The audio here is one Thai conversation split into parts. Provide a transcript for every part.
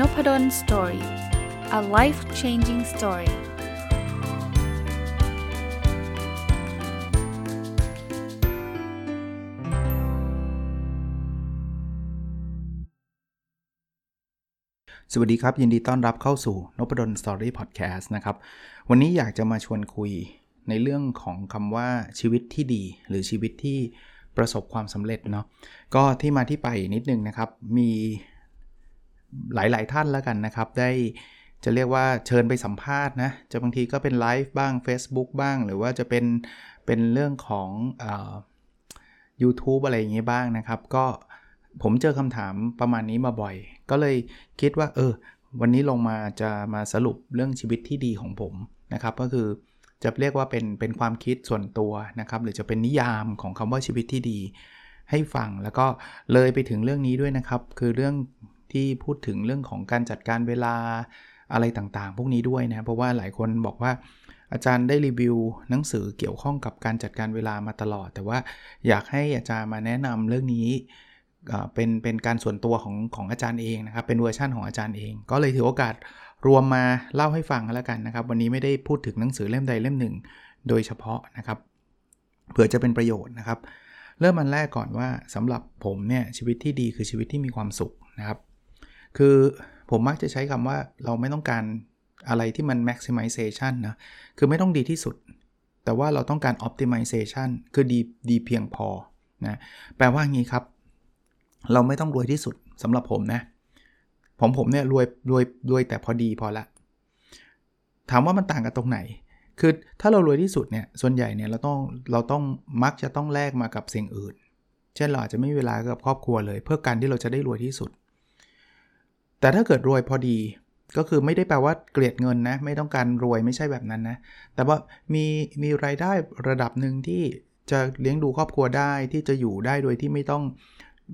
Nopadol story a life changing story สวัสดีครับ ยินดีต้อนรับเข้าสู่นพดล story พอดแคสต์นะครับ วันนี้อยากจะมาชวนคุยในเรื่องของคำว่าชีวิตที่ดี หรือชีวิตที่ประสบความสำเร็จเนาะก็ที่มาที่ไปนิดนึงนะครับ มี หลาย ๆ ท่านแล้วกันนะครับ ได้จะเรียกว่าเชิญไปสัมภาษณ์นะ จะบางทีก็เป็นไลฟ์บ้าง Facebook บ้าง หรือว่าจะเป็นเป็นเรื่องของอ YouTube อะไรอย่างเงี้ยบ้างนะครับ ก็ผมเจอคำถามประมาณนี้มาบ่อย ก็เลยคิดว่า เออ วันนี้ลงมาจะมาสรุปเรื่องชีวิตที่ดีของผมนะครับ ก็คือจะเรียกว่าเป็นเป็นความคิดส่วนตัวนะครับ หรือจะเป็นนิยามของคำว่าชีวิตที่ดีให้ฟังแล้วก็เลยไปถึงเรื่องนี้ด้วยนะครับ คือเรื่อง ที่พูดถึงเรื่องของการจัดการเวลาอะไรต่างๆ พวกนี้ด้วยนะ เพราะว่าหลายคนบอกว่าอาจารย์ได้รีวิวหนังสือเกี่ยวข้องกับการจัดการเวลามาตลอด แต่ว่าอยากให้อาจารย์มาแนะนำเรื่องนี้เป็นเป็นการส่วนตัวของของอาจารย์เองนะครับ เป็นเวอร์ชั่นของอาจารย์เอง ก็เลยถือโอกาสรวมมาเล่าให้ฟังแล้วกันนะครับ วันนี้ไม่ได้พูดถึงหนังสือเล่มใดเล่มหนึ่ง โดยเฉพาะนะครับเผื่อจะเป็นประโยชน์นะครับ เริ่มมันแรกก่อนว่าสำหรับผมเนี่ยชีวิตที่ดีคือชีวิตที่มีความสุขนะครับ คือผมมักจะใช้คำว่าเราไม่ต้องการอะไรที่มัน maximization นะ คือไม่ต้องดีที่สุด แต่ว่าเราต้องการ optimization คือดีดีเพียงพอนะแปลว่างี้ครับ เราไม่ต้องรวยที่สุดสำหรับผมนะ ผมผมเนี่ยรวยรวยรวยแต่พอดีพอละ ถามว่ามันต่างกันตรงไหน คือถ้าเรารวยที่สุดเนี่ยส่วนใหญ่เนี่ยเราต้องเราต้องมักจะต้องแลกมากับสิ่งอื่น เช่นเราอาจจะไม่มีเวลากับครอบครัวเลย เพื่อการที่เราจะได้รวยที่สุด แต่ถ้าเกิดรวยพอดีก็คือไม่ได้แปลว่าเกลียดเงินนะ ไม่ต้องการรวยไม่ใช่แบบนั้นนะ แต่ว่ามีมีรายได้ระดับหนึ่งที่จะเลี้ยงดูครอบครัวได้ที่จะอยู่ได้โดยที่ไม่ต้อง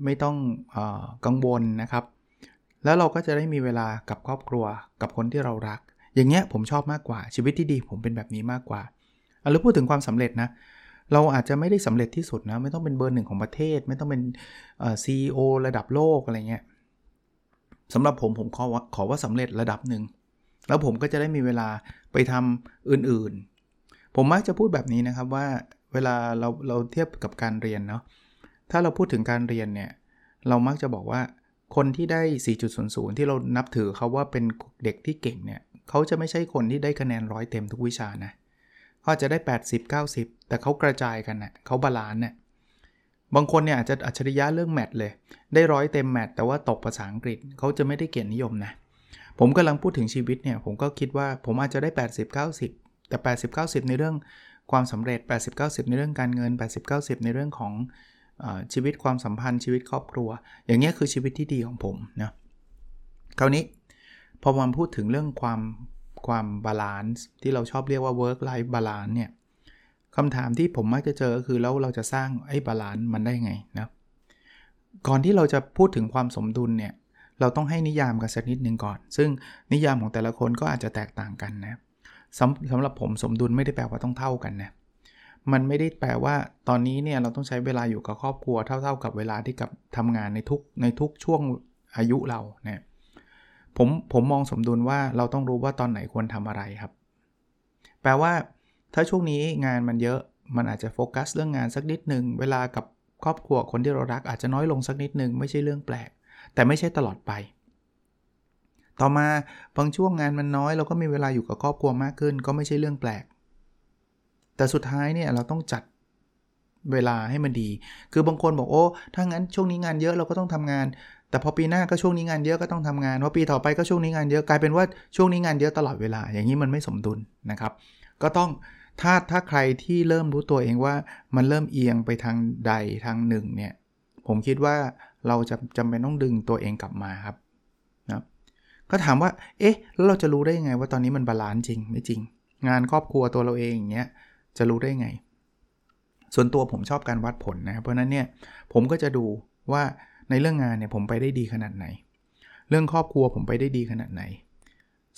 ไม่ต้องอกังวลนะครับ แล้วเราก็จะได้มีเวลากับครอบครัวกับคนที่เรารัก อย่างเงี้ยผมชอบมากกว่าชีวิตที่ดีผมเป็นแบบนี้มากกว่าหรือพูดถึงความสำเร็จนะเราอาจจะไม่ได้สำเร็จที่สุดนะไม่ต้องเป็นเบอร์หนึ่งของประเทศ ไม่ต้องเป็นซีอีโอระดับโลกอะไรเงี้ย สำหรับผมผมขอขอว่าสำเร็จระดับหนึ่ง แล้วผมก็จะได้มีเวลาไปทำอื่นๆ ผมมักจะพูดแบบนี้นะครับว่าเวลาเราเราเทียบกับการเรียนเนาะถ้าเราพูดถึงการเรียนเนี่ย เรามักจะบอกว่าคนที่ได้ 4.00 ที่เรานับถือเขาว่าเป็นเด็กที่เก่งเนี่ยเขาจะไม่ใช่คนที่ได้คะแนนร้อยเต็มทุกวิชานะเขาจะได้ 80 90 แต่เขากระจายกันนะ่ะเขา balance เนี่ย บางคนเนี่ยอาจจะอัจฉริยะเรื่อง math เลย ได้ร้อยเต็ม math แต่ว่าตกภาษาอังกฤษเขาจะไม่ได้เกียรตินิยมนะ ผมกำลังพูดถึงชีวิตเนี่ย ผมก็คิดว่าผมอาจจะได้ 80 90 แต่ 80 90 ในเรื่องความสำเร็จ 80 90 ในเรื่องการเงิน 80 90 ในเรื่องของอชีวิตความสัมพันธ์ชีวิตครอบครัว อย่างนี้ยคือชีวิตที่ดีของผมนะคราวนี้พอมาพูดถึงเรื่องความความ balance ที่เราชอบเรียกว่า work life balance เนี่ย คำถามที่ผมมักจะเจอก็คือแล้วเราจะสร้างไอ้ balance มันได้ไงนะก่อนที่เราจะพูดถึงความสมดุลเนี่ยเราต้องให้นิยามกันสักนิดหนึ่งก่อน ซึ่งนิยามของแต่ละคนก็อาจจะแตกต่างกันนะสำสำหรับผมสมดุลไม่ได้แปลว่าต้องเท่ากันนะมันไม่ได้แปลว่าตอนนี้เนี่ยเราต้องใช้เวลาอยู่กับครอบครัวเท่า ๆ กับเวลาที่กับทำงานในทุกในทุกช่วงอายุเราเนี่ยผมผมมองสมดุลว่าเราต้องรู้ว่าตอนไหนควรทำอะไรครับ แปลว่า ถ้าช่วงนี้งานมันเยอะมันอาจจะโฟกัสเรื่องงานสักนิดหนึ่งเวลากับครอบครัวคนที่เรารักอาจจะน้อยลงสักนิดหนึ่งไม่ใช่เรื่องแปลก แต่ไม่ใช่ตลอดไป ต่อมาบางช่วงงานมันน้อยเราก็มีเวลาอยู่กับครอบครัวมากขึ้น ก็ไม่ใช่เรื่องแปลก แต่สุดท้ายเนี่ยเราต้องจัดเวลาให้มันดี คือบางคนบอกโอ้ถ้างั้นช่วงนี้งานเยอะเราก็ต้องทำงาน แต่พอปีหน้าก็ช่วงนี้งานเยอะก็ต้องทำงานพอปีต่อไปก็ช่วงนี้งานเยอะกลายเป็นว่าช่วงนี้งานเยอะตลอดเวลา อย่างนี้มันไม่สมดุลนะครับ ก็ต้อง ถ้าถ้าใครที่เริ่มรู้ตัวเองว่ามันเริ่มเอียงไปทางใดทางหนึ่งเนี่ยผมคิดว่าเราจะจำเป็นต้องดึงตัวเองกลับมาครับนะก็ถามว่า เอ๊ะ แล้วเราจะรู้ได้ยังไงว่าตอนนี้มัน balance จริงไม่จริง งานครอบครัวตัวเราเองอย่างเงี้ยจะรู้ได้ไง ส่วนตัวผมชอบการวัดผลนะเพราะนั้นเนี่ยผมก็จะดูว่าในเรื่องงานเนี่ยผมไปได้ดีขนาดไหน เรื่องครอบครัวผมไปได้ดีขนาดไหน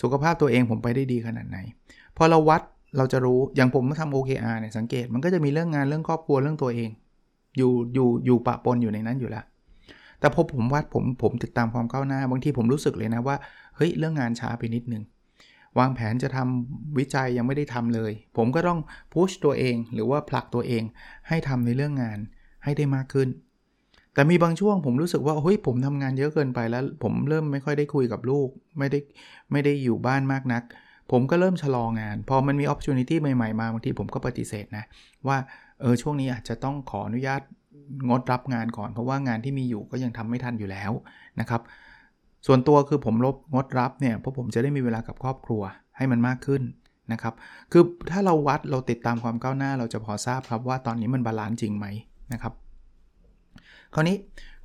สุขภาพตัวเองผมไปได้ดีขนาดไหน พอเราวัด เราจะรู้อย่างผมมาทำ OKR เนี่ยสังเกตมันก็จะมีเรื่องงานเรื่องครอบครัวเรื่องตัวเอง อยู่อยู่อยู่ปะปนอยู่ในนั้นอยู่แล้วแต่พอผมวัดผมผมติดตามความก้าวหน้า บางทีผมรู้สึกเลยนะว่าเฮ้ยเรื่องงานช้าไปนิดนึงวางแผนจะทำวิจัยยังไม่ได้ทำเลย ผมก็ต้องพุชตัวเองหรือว่าผลักตัวเองให้ทำในเรื่องงานให้ได้มากขึ้น แต่มีบางช่วงผมรู้สึกว่าเฮ้ยผมทำงานเยอะเกินไปแล้ว ผมเริ่มไม่ค่อยได้คุยกับลูก ไม่ได้ไม่ได้อยู่บ้านมากนัก ผมก็เริ่มชะลองาน พอมันมี opportunity ใหม่ๆมาบางทีผมก็ปฏิเสธนะ ว่าเออช่วงนี้อาจจะต้องขออนุญาตงดรับงานก่อน เพราะว่างานที่มีอยู่ก็ยังทำไม่ทันอยู่แล้วนะครับ ส่วนตัวคือผมลบงดรับเนี่ยเพราะผมจะได้มีเวลากับครอบครัวให้มันมากขึ้นนะครับ คือถ้าเราวัดเราติดตามความก้าวหน้า เราจะพอทราบครับว่าตอนนี้มัน balance จริงไหมนะครับ คราวนี้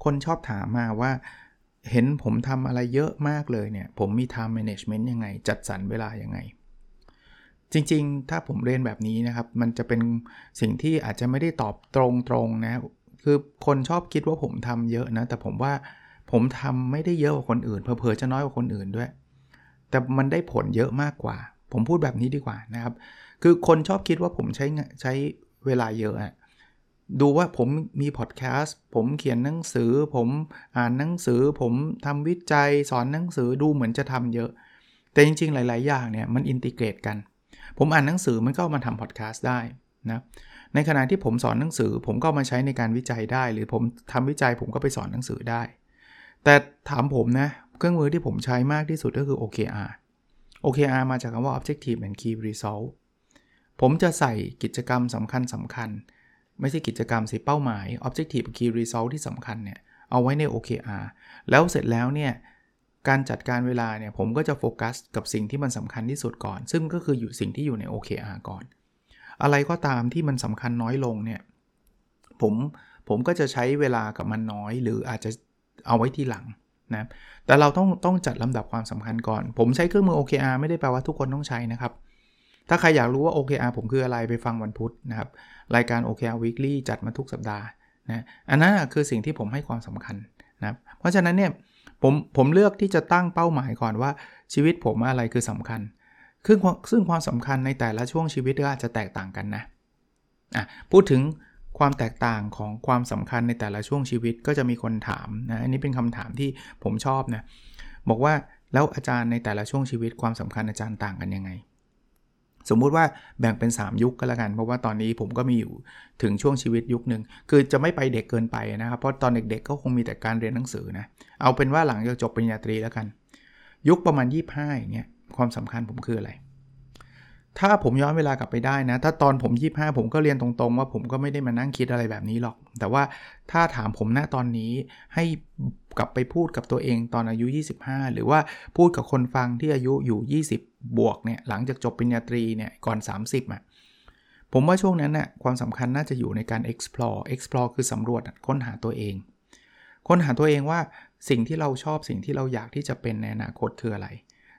คนชอบถามมาว่า เห็นผมทำอะไรเยอะมากเลยเนี่ย ผมมี time management ยังไง จัดสรรเวลายังไง จริงๆ ถ้าผมเรียนแบบนี้นะครับ มันจะเป็นสิ่งที่อาจจะไม่ได้ตอบตรงๆนะคือคนชอบคิดว่าผมทำเยอะนะ แต่ผมว่าผมทำไม่ได้เยอะกว่าคนอื่นเผลอๆจะน้อยกว่าคนอื่นด้วย แต่มันได้ผลเยอะมากกว่า ผมพูดแบบนี้ดีกว่านะครับ คือคนชอบคิดว่าผมใช้ใช้เวลาเยอะอะ ดูว่าผมมีพอดแคสต์ผมเขียนหนังสือ ผมอ่านหนังสือ ผมทำวิจัยสอนหนังสือดูเหมือนจะทำเยอะ แต่จริง ๆ หลาย ๆ อย่างเนี่ยมันอินทิเกรตกัน ผมอ่านหนังสือมันก็มาทำพอดแคสต์ได้นะในขณะที่ผมสอนหนังสือ ผมก็มาใช้ในการวิจัยได้ หรือผมทำวิจัยผมก็ไปสอนหนังสือได้ แต่ถามผมนะเครื่องมือที่ผมใช้มากที่สุดก็คือ OKR OKR มาจากคำว่า Objective and Key Result ผมจะใส่กิจกรรมสำคัญสำคัญ ไม่ใช่กิจกรรมสิเป้าหมาย Objective Key Result ที่สำคัญเนี่ย เอาไว้ใน OKR แล้วเสร็จแล้วเนี่ยการจัดการเวลาเนี่ยผมก็จะโฟกัสกับสิ่งที่มันสำคัญที่สุดก่อน ซึ่งก็คืออยู่สิ่งที่อยู่ใน OKR ก่อน อะไรก็ตามที่มันสำคัญน้อยลงเนี่ยผมผมก็จะใช้เวลากับมันน้อย หรืออาจจะเอาไว้ทีหลังนะแต่เราต้องต้องจัดลำดับความสำคัญก่อน ผมใช้เครื่องมือ OKR ไม่ได้แปลว่าทุกคนต้องใช้นะครับ ถ้าใครอยากรู้ว่า OKR ผมคืออะไรไปฟังวันพุธนะครับ รายการ OKR Weekly จัดมาทุกสัปดาห์นะอันนั้นคือสิ่งที่ผมให้ความสำคัญนะเพราะฉะนั้นเนี่ยผมผมเลือกที่จะตั้งเป้าหมายก่อนว่าชีวิตผมอะไรคือสำคัญซึ่งซึ่งความสำคัญในแต่ละช่วงชีวิตก็อาจจะแตกต่างกันนะอะพูดถึงความแตกต่างของความสำคัญในแต่ละช่วงชีวิตก็จะมีคนถามนะอันนี้เป็นคำถามที่ผมชอบนะบอกว่าแล้วอาจารย์ในแต่ละช่วงชีวิตความสำคัญอาจารย์ต่างกันยังไง สมมุติว่าแบ่งเป็น 3 ยุคก็แล้วกัน เพราะว่าตอนนี้ผมก็มีอยู่ถึงช่วงชีวิตยุคหนึ่งคือจะไม่ไปเด็กเกินไปนะครับ เพราะตอนเด็กๆก็คงมีแต่การเรียนหนังสือนะ เอาเป็นว่าหลังจากจบปริญญาตรีแล้วกัน ยุคประมาณ 25อย่างเงี้ยความสำคัญผมคืออะไร ถ้าผมย้อนเวลากลับไปได้นะ ถ้าตอนผม25ผมก็เรียนตรงๆ ว่าผมก็ไม่ได้มานั่งคิดอะไรแบบนี้หรอก แต่ว่าถ้าถามผมณตอนนี้ให้กลับไปพูดกับตัวเองตอนอายุ 25 หรือว่าพูดกับคนฟังที่อายุอยู่ 20 บวกเนี่ยหลังจากจบปริญญาตรีเนี่ยก่อน 30อะผมว่าช่วงนั้นน่ะความสำคัญน่าจะอยู่ในการ explore explore คือสำรวจค้นหาตัวเอง ค้นหาตัวเองว่าสิ่งที่เราชอบสิ่งที่เราอยากที่จะเป็นในอนาคตคืออะไร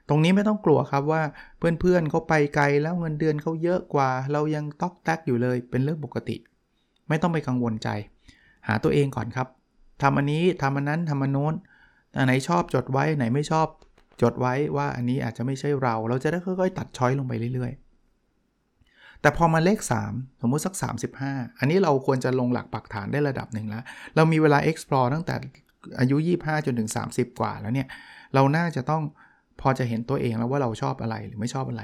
ตรงนี้ไม่ต้องกลัวครับว่าเพื่อนๆเขาไปไกลแล้วเงินเดือนเขาเยอะกว่า เรายังตอกแตกอยู่เลยเป็นเรื่องปกติ ไม่ต้องไปกังวลใจ หาตัวเองก่อนครับทำอันนี้ทำอันนั้นทำอันโน้นอันไหนชอบจดไว้ไหนไม่ชอบจดไว้ว่าอันนี้อาจจะไม่ใช่เรา เราจะได้ค่อยๆ ตัดช้อยลงไปเรื่อยๆ แต่พอมาเลข 3 สมมุติสัก 35 อันนี้เราควรจะลงหลักปักฐานได้ระดับหนึ่งแล้ว เรามีเวลา explore ตั้งแต่อายุ 25 จนถึง 30 กว่าแล้วเนี่ย เราน่าจะต้อง พอจะเห็นตัวเองแล้วว่าเราชอบอะไรหรือไม่ชอบอะไร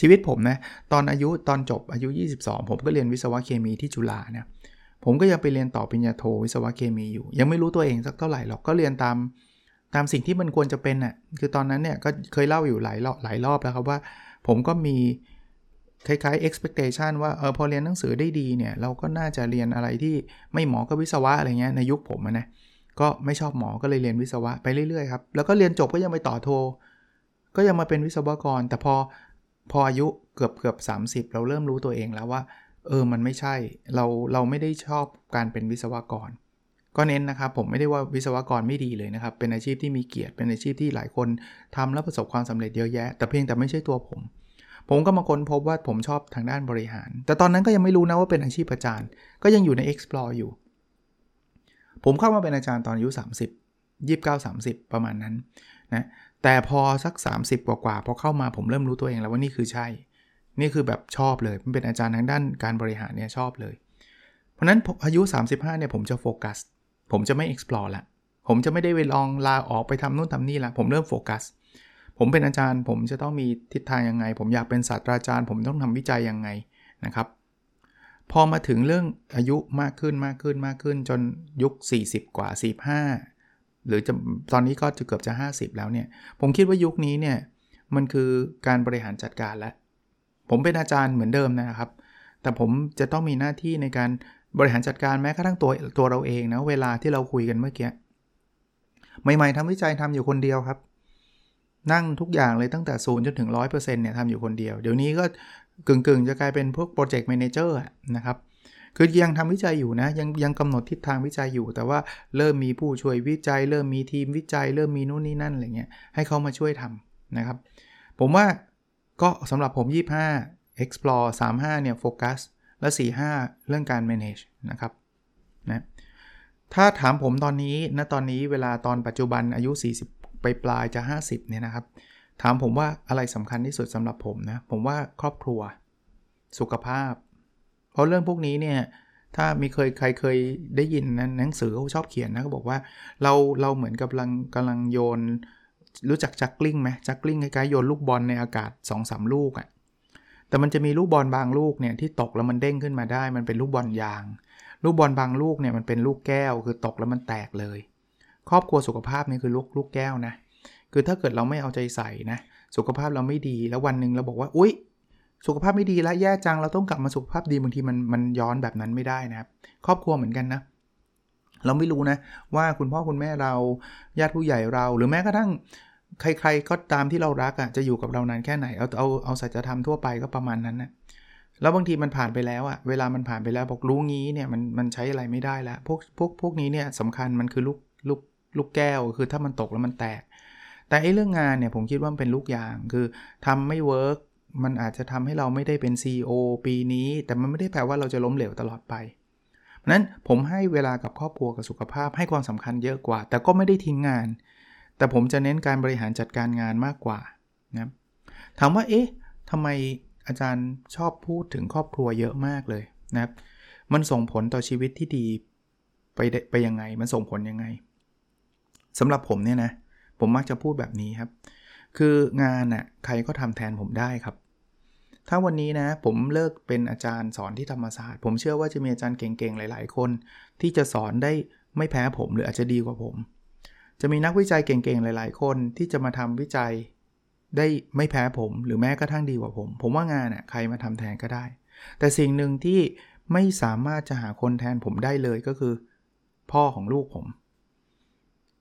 ชีวิตผมนะตอนอายุตอนจบอายุ 22 ผมก็เรียนวิศวะเคมีที่จุฬานี่ยผมก็ยังไปเรียนต่อปริญญาโทวิศวะเคมีอยู่ ยังไม่รู้ตัวเองสักเท่าไหร่หรอกก็เรียนตามตามสิ่งที่มันควรจะเป็นน่ะคือตอนนั้นเนี่ยก็เคยเล่าอยู่หลายรอบหลายรอบแล้วครับว่า ผมก็มีคล้ายๆ expectation ว่าเออพอเรียนหนังสือได้ดีเนี่ยเราก็น่าจะเรียนอะไรที่ไม่หมอก็วิศวะอะไรเงี้ยในยุคผมนะก็ไม่ชอบหมอก็เลยเรียนวิศวะไปเรื่อยๆครับแล้วก็เรียนจบก็ยังไปต่อโท ก็ยังมาเป็นวิศวกร แต่พอพออายุเกือบเกือบ 30 เราเริ่มรู้ตัวเองแล้วว่า เออมันไม่ใช่เราเราไม่ได้ชอบการเป็นวิศวกร ก็เน้นนะครับผมไม่ได้ว่าวิศวกรไม่ดีเลยนะครับ เป็นอาชีพที่มีเกียรติเป็นอาชีพที่หลายคนทำแล้วประสบความสำเร็จเยอะแยะ แต่เพียงแต่ไม่ใช่ตัวผม ผมก็มาค้นพบว่าผมชอบทางด้านบริหาร แต่ตอนนั้นก็ยังไม่รู้นะว่าเป็นอาชีพอาจารย์ ก็ยังอยู่ใน explore อยู่ ผมเข้ามาเป็นอาจารย์ตอนอายุ30 29 30 ประมาณนั้น นะแต่พอสัก 30 กว่ากว่าพอเข้ามาผมเริ่มรู้ตัวเองแล้วว่านี่คือใช่ นี่คือแบบชอบเลย มันเป็นอาจารย์ทางด้านการบริหารเนี่ยชอบเลย เพราะนั้นอายุ 35เนี่ยผมจะโฟกัส ผมจะไม่ explore ละ ผมจะไม่ได้ไปลองลาออกไปทำนู่นทำนี่ละ ผมเริ่มโฟกัส ผมเป็นอาจารย์ ผมจะต้องมีทิศทางยังไง ผมอยากเป็นศาสตราจารย์ ผมต้องทำวิจัยยังไงนะครับ พอมาถึงเรื่องอายุมากขึ้นมากขึ้นมากขึ้นจนยุค 40 กว่า45 หรือจะตอนนี้ก็จะเกือบจะ 50 แล้วเนี่ย ผมคิดว่ายุคนี้เนี่ย มันคือการบริหารจัดการแล้ว ผมเป็นอาจารย์เหมือนเดิมนะครับ แต่ผมจะต้องมีหน้าที่ในการบริหารจัดการแม้กระทั่งตัวตัวเราเองนะเวลาที่เราคุยกันเมื่อกี้ใหม่ๆทำวิจัยทำอยู่คนเดียวครับ นั่งทุกอย่างเลยตั้งแต่ศูนย์จนถึง 100%เนี่ยทำอยู่คนเดียว เดี๋ยวนี้ก็กึ่งๆ จะกลายเป็นพวก project manager นะครับ คือยังทำวิจัยอยู่นะ ยังยังกำหนดทิศทางวิจัยอยู่ แต่ว่าเริ่มมีผู้ช่วยวิจัย เริ่มมีทีมวิจัย เริ่มมีนู่นนี่นั่นอะไรเงี้ยให้เขามาช่วยทำนะครับ ผมว่าก็สำหรับผม 25 explore 35เนี่ยโฟกัสและ 45 เรื่องการ manage นะครับนะถ้าถามผมตอนนี้ณตอนนี้เวลาตอนปัจจุบันอายุ 40 ไปปลายจะ 50เนี่ยนะครับ ถามผมว่าอะไรสำคัญที่สุดสำหรับผมนะ ผมว่าครอบครัว สุขภาพ เพราะเรื่องพวกนี้เนี่ยถ้ามีเคยใครเคยได้ยินนะหนังสือเขาชอบเขียนนะเขาบอกว่าเราเราเหมือนกับกำลังกำลังโยน รู้จักจักกลิ้งไหมจักกลิ้งคล้ายๆโยนลูกบอลในอากาศ2อสลูกอะ่ะแต่มันจะมีลูกบอลบางลูกเนี่ยที่ตกแล้วมันเด้งขึ้นมาได้ มันเป็นลูกบอลยาง ลูกบอลบางลูกเนี่ยมันเป็นลูกแก้ว คือตกแล้วมันแตกเลย ครอบครัวสุขภาพนี่คือลูกลูกแก้วนะคือถ้าเกิดเราไม่เอาใจใส่นะสุขภาพเราไม่ดีแล้ววันหนึ่งเราบอกว่าอุ๊ย สุขภาพไม่ดีแล้วแย่จังเราต้องกลับมาสุขภาพดีบางทีมันมันย้อนแบบนั้นไม่ได้นะครับ ครอบครัวเหมือนกันนะ เราไม่รู้นะว่าคุณพ่อคุณแม่เราญาติผู้ใหญ่เรา หรือแม้กระทั่งใคร ๆ ก็ตามที่เรารักอะ่ะจะอยู่กับเรานานแค่ไหนเอาเอาเอาสัจธรรมทั่วไปก็ประมาณนั้นนะแล้วบางทีมันผ่านไปแล้วอะเวลามันผ่านไปแล้วบอกรู้งี้เนี่ยมันมันใช้อะไรไม่ได้แล้ว พวกพวกพวกนี้เนี่ยสำคัญมันคือลูกลูกลูกแก้วคือถ้ามันตกแล้วมันแตก แต่ไอ้เรื่องงานเนี่ยผมคิดว่ามันเป็นลูกยางคือทำไม่เวิร์ก มันอาจจะทำให้เราไม่ได้เป็น CEO ปีนี้ แต่มันไม่ได้แปลว่าเราจะล้มเหลวตลอดไปเพราะนั้นผมให้เวลากับครอบครัวกับสุขภาพให้ความสำคัญเยอะกว่า แต่ก็ไม่ได้ทิ้งงาน แต่ผมจะเน้นการบริหารจัดการงานมากกว่านะถามว่าเอ๊ะทำไมอาจารย์ชอบพูดถึงครอบครัวเยอะมากเลยนะครับมันส่งผลต่อชีวิตที่ดีไปไปยังไง มันส่งผลยังไงสำหรับผมเนี่ยนะผมมักจะพูดแบบนี้ครับ คืองานน่ะใครก็ทำแทนผมได้ครับ ถ้าวันนี้นะผมเลิกเป็นอาจารย์สอนที่ธรรมศาสตร์ ผมเชื่อว่าจะมีอาจารย์เก่งๆ หลาย ๆ คน ที่จะสอนได้ไม่แพ้ผมหรืออาจจะดีกว่าผม จะมีนักวิจัยเก่งๆ หลาย ๆ คนที่จะมาทำวิจัยได้ไม่แพ้ผมหรือแม้กระทั่งดีกว่าผม ผมว่างานน่ะใครมาทำแทนก็ได้ แต่สิ่งหนึ่งที่ไม่สามารถจะหาคนแทนผมได้เลยก็คือ พ่อของลูกผม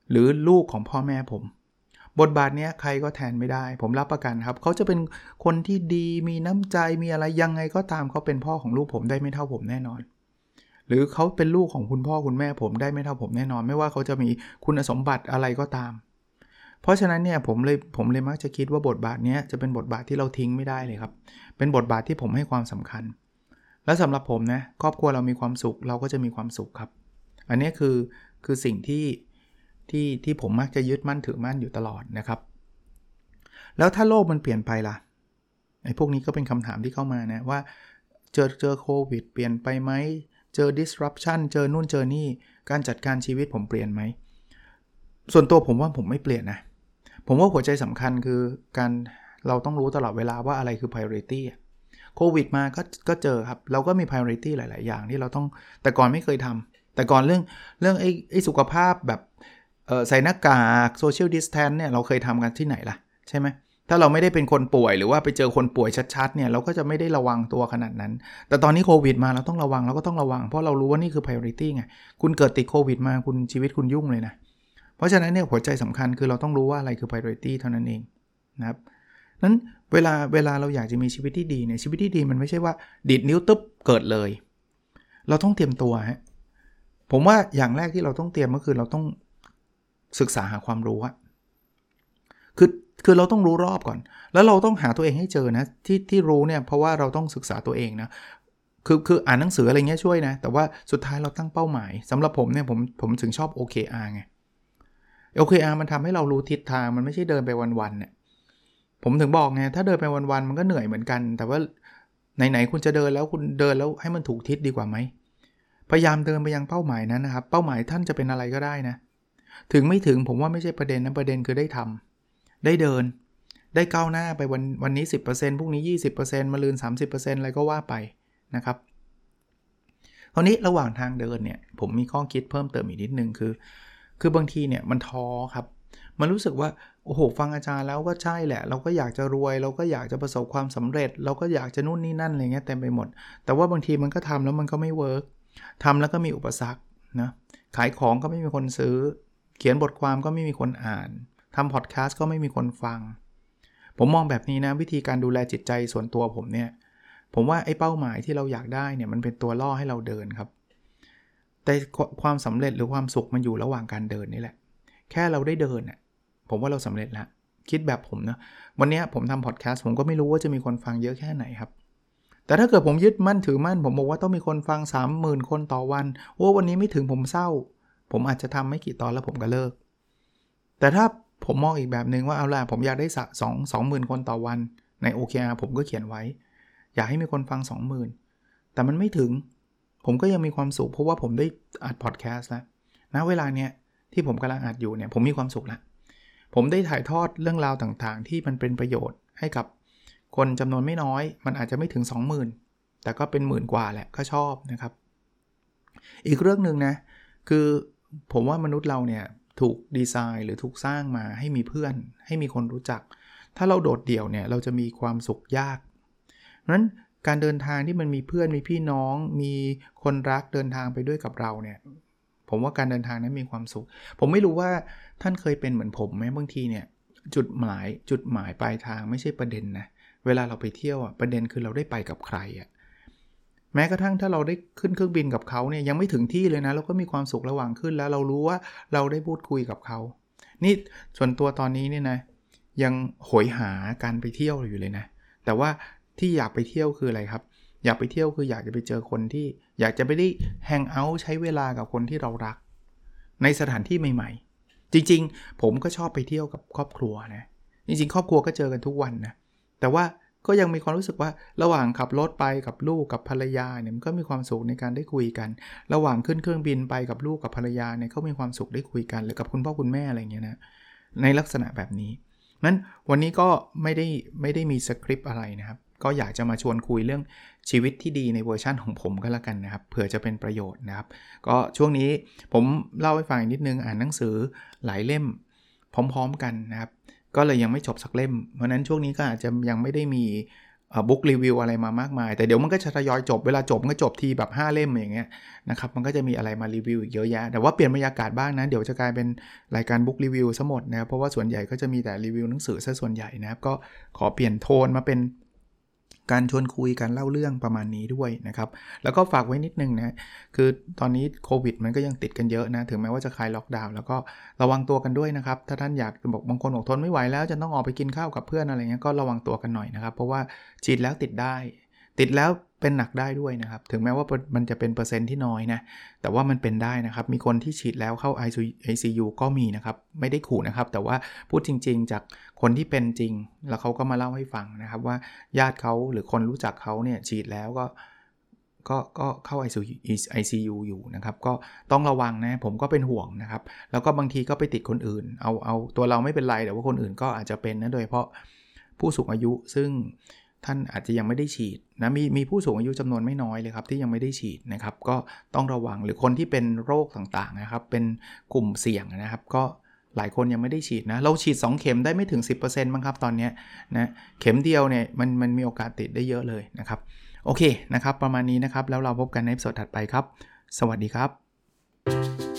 หรือลูกของพ่อแม่ผม บทบาทนี้ใครก็แทนไม่ได้ ผมรับประกันครับ เขาจะเป็นคนที่ดีมีน้ำใจมีอะไรยังไงก็ตามเขาเป็นพ่อของลูกผมได้ไม่เท่าผมแน่นอน หรือเขาเป็นลูกของคุณพ่อคุณแม่ผมได้ไม่เท่าผมแน่นอน ไม่ว่าเขาจะมีคุณสมบัติอะไรก็ตาม เพราะฉะนั้นเนี่ยผมเลยผมเลยมักจะคิดว่าบทบาทนี้จะเป็นบทบาทที่เราทิ้งไม่ได้เลยครับ เป็นบทบาทที่ผมให้ความสำคัญ และสำหรับผมนะครอบครัวเรามีความสุขเราก็จะมีความสุขครับ อันนี้คือคือสิ่งที่ ที่ที่ผมมักจะยึดมั่นถือมั่นอยู่ตลอดนะครับ แล้วถ้าโลกมันเปลี่ยนไปล่ะไอ้พวกนี้ก็เป็นคำถามที่เข้ามานะว่า เจอเจอโควิดเปลี่ยนไปไหมเจอ disruption เจอนู่นเจอนี่การจัดการชีวิตผมเปลี่ยนไหมส่วนตัวผมว่าผมไม่เปลี่ยนนะผมว่าหัวใจสำคัญคือการเราต้องรู้ตลอดเวลาว่าอะไรคือ priority โควิดมาก็ก็เจอครับ เราก็มี priority หลาย ๆ อย่างที่เราต้องแต่ก่อนไม่เคยทำแต่ก่อนเรื่องเรื่องไอ้ไอ้สุขภาพแบบ ใส่หน้ากาก social distance เนี่ยเราเคยทำกันที่ไหนล่ะ ใช่ไหมถ้าเราไม่ได้เป็นคนป่วยหรือว่าไปเจอคนป่วยชัดๆเนี่ยเราก็จะไม่ได้ระวังตัวขนาดนั้น แต่ตอนนี้โควิดมาเราต้องระวังเราก็ต้องระวัง เพราะเรารู้ว่านี่คือ priority ไง คุณเกิดติดโควิดมาคุณชีวิตคุณยุ่งเลยนะ เพราะฉะนั้นเนี่ยหัวใจสำคัญคือเราต้องรู้ว่าอะไรคือ priority เท่านั้นเองนะครับนั้นเวลาเวลาเราอยากจะมีชีวิตที่ดีเนี่ยชีวิตที่ดีมันไม่ใช่ว่าดิดนิ้วตึ๊บเกิดเลย เราต้องเตรียมตัวฮะผมว่าอย่างแรกที่เราต้องเตรียมก็คือเราต้อง ศึกษาหาความรู้อะคือคือเราต้องรู้รอบก่อน แล้วเราต้องหาตัวเองให้เจอนะ ที่ที่รู้เนี่ยเพราะว่าเราต้องศึกษาตัวเองนะคือคืออ่านหนังสืออะไรเงี้ยช่วยนะ แต่ว่าสุดท้ายเราตั้งเป้าหมายสำหรับผมเนี่ยผมผมถึงชอบ OKR ไง OKR มันทำให้เรารู้ทิศทางมันไม่ใช่เดินไปวันๆเนี่ยผมถึงบอกไงถ้าเดินไปวันๆมันก็เหนื่อยเหมือนกัน แต่ว่าไหนๆคุณจะเดินแล้วคุณเดินแล้วให้มันถูกทิศดีกว่าไหมพยายามเดินไปยังเป้าหมายนั้นนะครับ เป้าหมายท่านจะเป็นอะไรก็ได้นะ ถึงไม่ถึงผมว่าไม่ใช่ประเด็นนะประเด็นคือได้ทำได้เดิน ได้ก้าวหน้าไปวันวันนี้ 10%พรุ่งนี้ 20%มาลืน 30%อะไรก็ว่าไปนะครับคราวนี้ระหว่างทางเดินเนี่ยผมมีข้อคิดเพิ่มเติมอีกนิดนึงคือ คือบางทีเนี่ยมันท้อครับ มันรู้สึกว่าโอ้โหฟังอาจารย์แล้วก็ใช่แหละ เราก็อยากจะรวย เราก็อยากจะประสบความสำเร็จ เราก็อยากจะนู่นนี่นั่นอะไรเงี้ยเต็มไปหมด แต่ว่าบางทีมันก็ทำแล้วมันก็ไม่เวิร์กทำแล้วก็มีอุปสรรคนะขายของก็ไม่มีคนซื้อ เขียนบทความก็ไม่มีคนอ่านทำพอดแคสต์ก็ไม่มีคนฟัง ผมมองแบบนี้นะวิธีการดูแลจิตใจส่วนตัวผมเนี่ยผมว่าไอ้เป้าหมายที่เราอยากได้เนี่ยมันเป็นตัวล่อให้เราเดินครับ แต่ความสำเร็จหรือความสุขมันอยู่ระหว่างการเดินนี่แหละ แค่เราได้เดินน่ยผมว่าเราสำเร็จล้วคิดแบบผมนะวันนี้ผมทำพอดแคสต์ผมก็ไม่รู้ว่าจะมีคนฟังเยอะแค่ไหนครับ แต่ถ้าเกิดผมยึดมั่นถือมั่น ผมบอกว่าต้องมีคนฟัง 30,000 คนต่อวันโอ้วันนี้ไม่ถึงผมเศร้า ผมอาจจะทำไม่กี่ตอนแล้วผมก็เลิก แต่ถ้าผมมองอีกแบบหนึ่งว่าเอาล่ะผมอยากได้สสองสองหมื่นคนต่อวันใน OKR ผมก็เขียนไว้ อยากให้มีคนฟัง 20,000 แต่มันไม่ถึง ผมก็ยังมีความสุข เพราะว่าผมได้อัดพอดแคสต์แล้วณเวลาเนี้ยที่ผมกำลังอัดอยู่เนี่ยผมมีความสุขแล้วผมได้ถ่ายทอดเรื่องราวต่างๆ ที่มันเป็นประโยชน์ให้กับคนจำนวนไม่น้อย มันอาจจะไม่ถึง 20,000 แต่ก็เป็นหมื่นกว่าแหละก็ชอบนะครับ อีกเรื่องหนึ่งนะคือ ผมว่ามนุษย์เราเนี่ยถูกดีไซน์หรือถูกสร้างมาให้มีเพื่อน ให้มีคนรู้จัก ถ้าเราโดดเดี่ยวเนี่ยเราจะมีความสุขยากนั้นการเดินทางที่มันมีเพื่อนมีพี่น้อง มีคนรักเดินทางไปด้วยกับเราเนี่ยผมว่าการเดินทางนั้นมีความสุข ผมไม่รู้ว่าท่านเคยเป็นเหมือนผมไหมบางทีเนี่ยจุดหมายจุดหมายปลายทางไม่ใช่ประเด็นนะเวลาเราไปเที่ยวอะประเด็นคือเราได้ไปกับใครอะ แม้กระทั่งถ้าเราได้ขึ้นเครื่องบินกับเขาเนี่ยยังไม่ถึงที่เลยนะ เราก็มีความสุขระหว่างขึ้นแล้วเรารู้ว่าเราได้พูดคุยกับเขา นี่ส่วนตัวตอนนี้เนี่ยนะยังโหยหาการไปเที่ยวอยู่เลยนะ แต่ว่าที่อยากไปเที่ยวคืออะไรครับ อยากไปเที่ยวคืออยากจะไปเจอคนที่ อยากจะไปได้แฮงเอาท์ใช้เวลากับคนที่เรารัก ในสถานที่ใหม่ ๆ จริง ๆ ผมก็ชอบไปเที่ยวกับครอบครัวนะจริงๆ ครอบครัวก็เจอกันทุกวันนะแต่ว่า ก็ยังมีความรู้สึกว่าระหว่างขับรถไปกับลูกกับภรรยาเนี่ยมันก็มีความสุขในการได้คุยกัน ระหว่างขึ้นเครื่องบินไปกับลูกกับภรรยาเนี่ยเขามีความสุขได้คุยกันหรือกับคุณพ่อคุณแม่อะไรเงี้ยนะในลักษณะแบบนี้นั้นวันนี้ก็ไม่ได้ไม่ได้มีสคริปต์อะไรนะครับ ก็อยากจะมาชวนคุยเรื่องชีวิตที่ดีในเวอร์ชั่นของผมก็แล้วกันนะครับเผื่อจะเป็นประโยชน์นะครับ ก็ช่วงนี้ผมเล่าให้ฟังนิดนึงอ่านหนังสือหลายเล่มพร้อม ๆ กันนะครับ ก็เลยยังไม่จบสักเล่ม เพราะนั้นช่วงนี้ก็อาจจะยังไม่ได้มีบุ๊กรีวิวอะไรมามากมาย แต่เดี๋ยวมันก็จะทยอยจบเวลาจบมันก็จบทีแบบ 5 เล่มอย่างเงี้ยนะครับมันก็จะมีอะไรมารีวิวอีกเยอะแยะ แต่ว่าเปลี่ยนบรรยากาศบ้างนะ เดี๋ยวจะกลายเป็นรายการบุ๊กรีวิวซะหมดนะเพราะว่าส่วนใหญ่ก็จะมีแต่รีวิวหนังสือซะส่วนใหญ่นะครับก็ขอเปลี่ยนโทนมาเป็น การชวนคุยการเล่าเรื่องประมาณนี้ด้วยนะครับ แล้วก็ฝากไว้นิดนึงนะคือตอนนี้โควิดมันก็ยังติดกันเยอะนะถึงแม้ว่าจะคลายล็อกดาวน์แล้วก็ระวังตัวกันด้วยนะครับ ถ้าท่านอยากบอกบางคนบอกทนไม่ไหวแล้วจะต้องออกไปกินข้าวกับเพื่อนอะไรเงี้ยก็ระวังตัวกันหน่อยนะครับ เพราะว่าฉีดแล้วติดได้ ติดแล้ว เป็นหนักได้ด้วยนะครับ ถึงแม้ว่ามันจะเป็นเปอร์เซ็นต์ที่น้อยนะ แต่ว่ามันเป็นได้นะครับ มีคนที่ฉีดแล้วเข้า ICU ก็มีนะครับ ไม่ได้ขู่นะครับ แต่ว่าพูดจริง ๆ จากคนที่เป็นจริง แล้วเขาก็มาเล่าให้ฟังนะครับว่าญาติเขาหรือคนรู้จักเขาเนี่ยฉีดแล้วก็ก็ก็เข้า ICU อยู่นะครับ ก็ต้องระวังนะผมก็เป็นห่วงนะครับ แล้วก็บางทีก็ไปติดคนอื่น เอาเอาตัวเราไม่เป็นไรแต่ว่าคนอื่นก็อาจจะเป็นนะโดยเพราะผู้สูงอายุซึ่ง ท่านอาจจะยังไม่ได้ฉีดนะมีมีผู้สูงอายุจำนวนไม่น้อยเลยครับที่ยังไม่ได้ฉีดนะครับ ก็ต้องระวังหรือคนที่เป็นโรคต่างๆนะครับ เป็นกลุ่มเสี่ยงนะครับ ก็หลายคนยังไม่ได้ฉีดนะ เราฉีด 2 เข็มได้ไม่ถึง 10%มั้งครับตอนนี้นะเข็มเดียวเนี่ยมันมันมีโอกาสติดได้เยอะเลยนะครับ โอเคนะครับ ประมาณนี้นะครับ แล้วเราพบกันในสดถัดไปครับ สวัสดีครับ